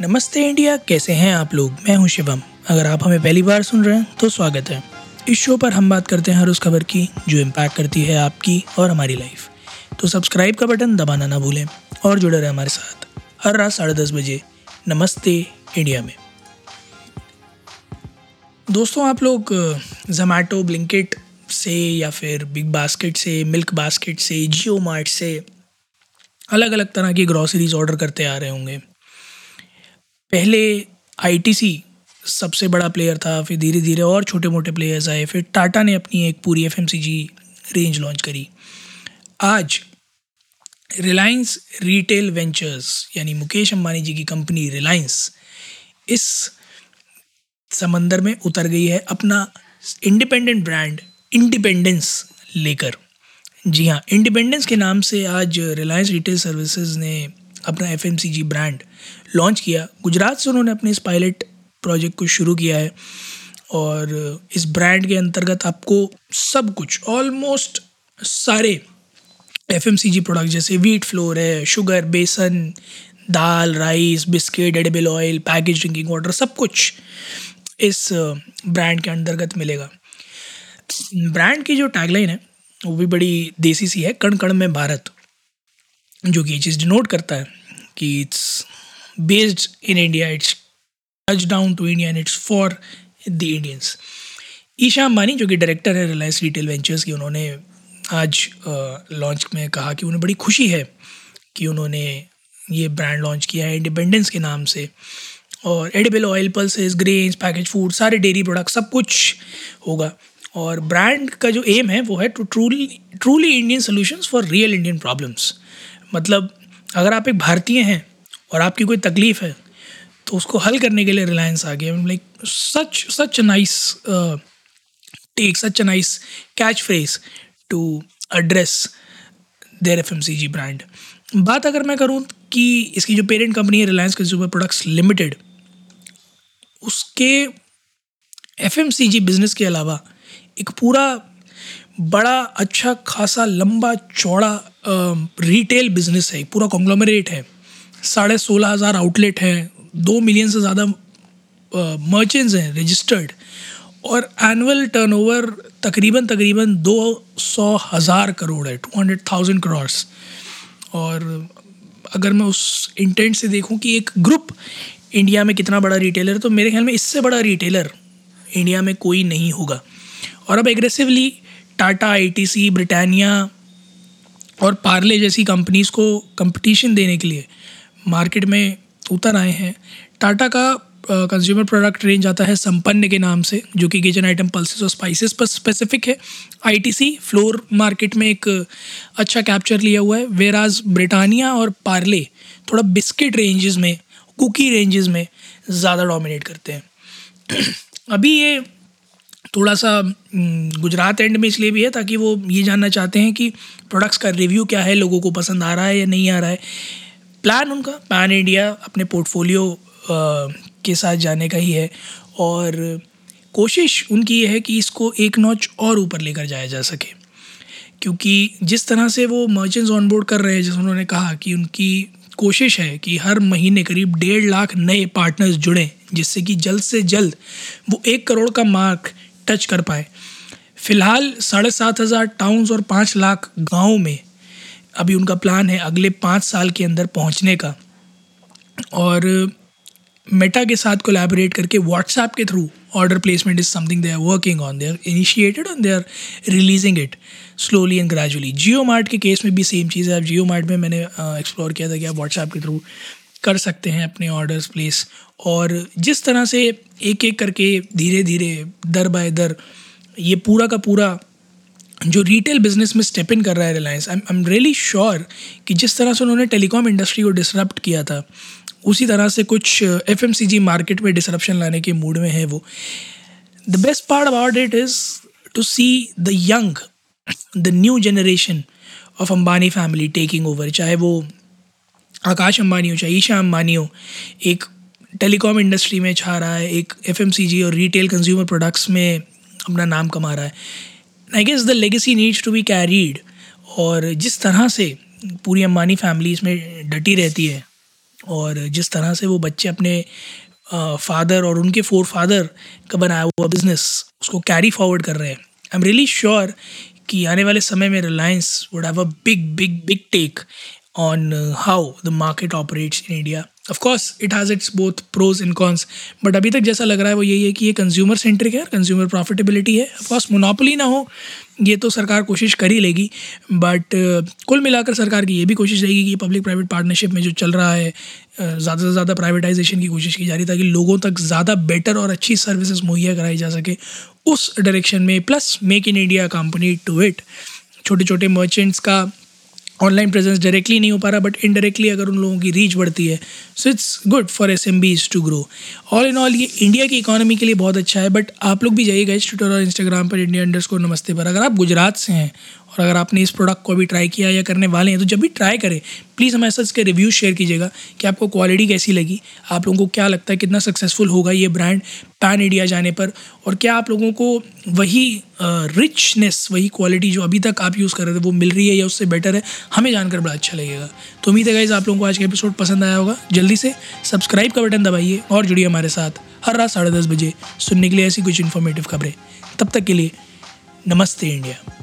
नमस्ते इंडिया, कैसे हैं आप लोग? मैं हूँ शिवम। अगर आप हमें पहली बार सुन रहे हैं तो स्वागत है। इस शो पर हम बात करते हैं हर उस खबर की, जो इम्पैक्ट करती है आपकी और हमारी लाइफ तो सब्सक्राइब का बटन दबाना ना भूलें और जुड़े रहें हमारे साथ हर रात साढ़े दस बजे नमस्ते इंडिया में। दोस्तों, आप लोग जोमेटो ब्लिंकिट से या फिर बिग बास्केट से मिल्क बास्केट से जियो मार्ट से अलग अलग तरह की ग्रॉसरीज ऑर्डर करते आ रहे होंगे। पहले आईटीसी सबसे बड़ा प्लेयर था, फिर धीरे धीरे और छोटे मोटे प्लेयर्स आए, फिर टाटा ने अपनी एक पूरी एफएमसीजी रेंज लॉन्च करी। आज रिलायंस रिटेल वेंचर्स यानी मुकेश अंबानी जी की कंपनी रिलायंस इस समंदर में उतर गई है अपना इंडिपेंडेंट ब्रांड इंडिपेंडेंस लेकर। जी हाँ इंडिपेंडेंस के नाम से आज रिलायंस रिटेल सर्विसेज़ ने अपना एफएमसीजी ब्रांड लॉन्च किया। गुजरात से उन्होंने अपने इस पायलट प्रोजेक्ट को शुरू किया है और इस ब्रांड के अंतर्गत आपको सब कुछ ऑलमोस्ट सारे एफएमसीजी प्रोडक्ट जैसे वीट फ्लोर है शुगर बेसन, दाल rice biscuit edible oil package drinking water सब कुछ इस ब्रांड के अंतर्गत मिलेगा। ब्रांड की जो टैगलाइन है, वो भी बड़ी देसी सी है कण कण में भारत। जो कि ये चीज़ डिनोट करता है कि it's based in India it's touch down to India and it's for the Indians Isha Ambani, जो कि डायरेक्टर है रिलायंस रिटेल वेंचर्स की, उन्होंने आज लॉन्च में कहा कि उन्हें बड़ी खुशी है कि उन्होंने ये ब्रांड लॉन्च किया है इंडिपेंडेंस के नाम से। और edible oil pulses grains package food सारे डेयरी प्रोडक्ट सब कुछ होगा। और ब्रांड का जो एम है वो है to truly truly Indian solutions for real Indian problems मतलब अगर आप एक भारतीय हैं और आपकी कोई तकलीफ़ है तो उसको हल करने के लिए रिलायंस आ गया। Like such such nice take such nice catchphrase to address their FMCG brand बात अगर मैं करूँ कि इसकी जो पेरेंट कंपनी है रिलायंस कंज्यूमर प्रोडक्ट्स लिमिटेड उसके एफएमसीजी बिज़नेस के अलावा एक पूरा बड़ा अच्छा खासा लंबा चौड़ा रिटेल बिज़नेस है, पूरा कॉन्ग्लोमरेट है। साढ़े सोलह हज़ार आउटलेट हैं, दो मिलियन से ज़्यादा मर्चेंट्स हैं रजिस्टर्ड और एनुअल टर्नओवर तकरीबन तकरीबन दो सौ हज़ार करोड़ है टू हंड्रेड थाउज़ेंड करोर्स और अगर मैं उस इंटेंट से देखूँ कि एक ग्रुप इंडिया में कितना बड़ा रिटेलर है तो मेरे ख्याल में इससे बड़ा रिटेलर इंडिया में कोई नहीं होगा। और अब एग्रेसिवली टाटा आईटीसी ब्रिटानिया और पार्ले जैसी कंपनीज़ को कंपटीशन देने के लिए मार्केट में उतर आए हैं। टाटा का कंज्यूमर प्रोडक्ट रेंज आता है संपन्न के नाम से, जो कि किचन आइटम पल्सेस और स्पाइसेस पर स्पेसिफिक है। आईटीसी फ्लोर मार्केट में एक अच्छा कैप्चर लिया हुआ है। वेराज ब्रिटानिया और पार्ले थोड़ा बिस्किट रेंजेस में कुकी रेंजेस में ज़्यादा डोमिनेट करते हैं। अभी ये थोड़ा सा गुजरात एंड में इसलिए भी है ताकि वो ये जानना चाहते हैं कि प्रोडक्ट्स का रिव्यू क्या है, लोगों को पसंद आ रहा है या नहीं आ रहा है। प्लान उनका पैन इंडिया अपने पोर्टफोलियो के साथ जाने का ही है और कोशिश उनकी ये है कि इसको एक नॉच और ऊपर लेकर जाया जा सके। क्योंकि जिस तरह से वो मर्चेंट्स ऑनबोर्ड कर रहे हैं, जैसे उन्होंने कहा कि उनकी कोशिश है कि हर महीने करीब डेढ़ लाख नए पार्टनर्स जुड़ें, जिससे कि जल्द से जल्द वो एक करोड़ का मार्क टच कर पाए। फ़िलहाल साढ़े सात हज़ार टाउन्स और पाँच लाख गाँव में अभी उनका प्लान है अगले पाँच साल के अंदर पहुँचने का। और मेटा के साथ कोलैबोरेट करके व्हाट्सएप के through order placement is something they are working on they are initiated on they are releasing it slowly and gradually Jio mart के केस में भी सेम चीज़ है। अब जियो मार्ट में मैंने एक्सप्लोर किया था कि आप व्हाट्सएप के थ्रू कर सकते हैं अपने ऑर्डर्स प्लेस और जिस तरह से एक एक करके धीरे धीरे दर बाय दर, ये पूरा का पूरा जो रिटेल बिज़नेस में स्टेप इन कर रहा है Reliance I am really sure कि जिस तरह से उन्होंने टेलीकॉम इंडस्ट्री को डिसरप्ट किया था, उसी तरह से कुछ एफएमसीजी मार्केट में डिसरप्शन लाने के मूड में है वो। The best part about it is to see the young the new generation of Ambani family taking over चाहे वो आकाश अंबानी हो, चाहे ईशा अंबानी हो, एक टेलीकॉम इंडस्ट्री में छा रहा है, एक एफएमसीजी और रिटेल कंज्यूमर प्रोडक्ट्स में अपना नाम कमा रहा है। I guess the legacy needs to be carried और जिस तरह से पूरी अंबानी फैमिली इसमें डटी रहती है और जिस तरह से वो बच्चे अपने फादर और उनके फोर फादर का बनाया हुआ बिज़नेस उसको कैरी फॉरवर्ड कर रहे हैं। आई एम रियली श्योर कि आने वाले समय में Reliance would have a big big big take on how the market operates in India of course it has its both pros and cons but अभी तक जैसा लग रहा है वो यही है कि ये कंज्यूमर सेंट्रिक है कंज्यूमर प्रॉफिटेबिलिटी है। ऑफकोर्स मोनोपोली ना हो ये तो सरकार कोशिश कर ही लेगी बट uh, कुल मिलाकर सरकार की ये भी कोशिश रहेगी कि पब्लिक प्राइवेट पार्टनरशिप में जो चल रहा है uh, ज़्यादा से ज़्यादा प्राइवेटाइजेशन की कोशिश की जा रही है ताकि लोगों तक ज़्यादा बेटर और अच्छी सर्विसेज़ मुहैया कराई जा सके उस डायरेक्शन में plus make in India company to it छोटे छोटे मर्चेंट्स का ऑनलाइन प्रेजेंस डायरेक्टली नहीं हो पा रहा बट इनडायरेक्टली अगर उन लोगों की रीच बढ़ती है so it's good for S M Bs to grow all in all ये इंडिया की इकोनॉमी के लिए बहुत अच्छा है बट आप लोग भी जाइएगा इस ट्विटर और इंस्टाग्राम पर इंडिया अंडर्स को नमस्ते पर। अगर आप गुजरात से हैं और अगर आपने इस प्रोडक्ट को अभी ट्राई किया या करने वाले हैं तो जब भी ट्राई करें प्लीज़ हमारे साथ इसके रिव्यू शेयर कीजिएगा कि आपको क्वालिटी कैसी लगी, आप लोगों को क्या लगता है कितना सक्सेसफुल होगा ये ब्रांड पैन इंडिया जाने पर, और क्या आप लोगों को वही रिचनेस वही क्वालिटी जो अभी तक आप यूज़ कर रहे थे, वो मिल रही है या उससे बेटर है, हमें जानकर बड़ा अच्छा लगेगा। तो उम्मीद है गाइज़ आप लोगों को आज का एपिसोड पसंद आया होगा। जल्दी से सब्सक्राइब का बटन दबाइए और जुड़िए हमारे साथ हर रात साढ़े दस बजे सुनने के लिए ऐसी कुछ इन्फॉर्मेटिव खबरें। तब तक के लिए नमस्ते इंडिया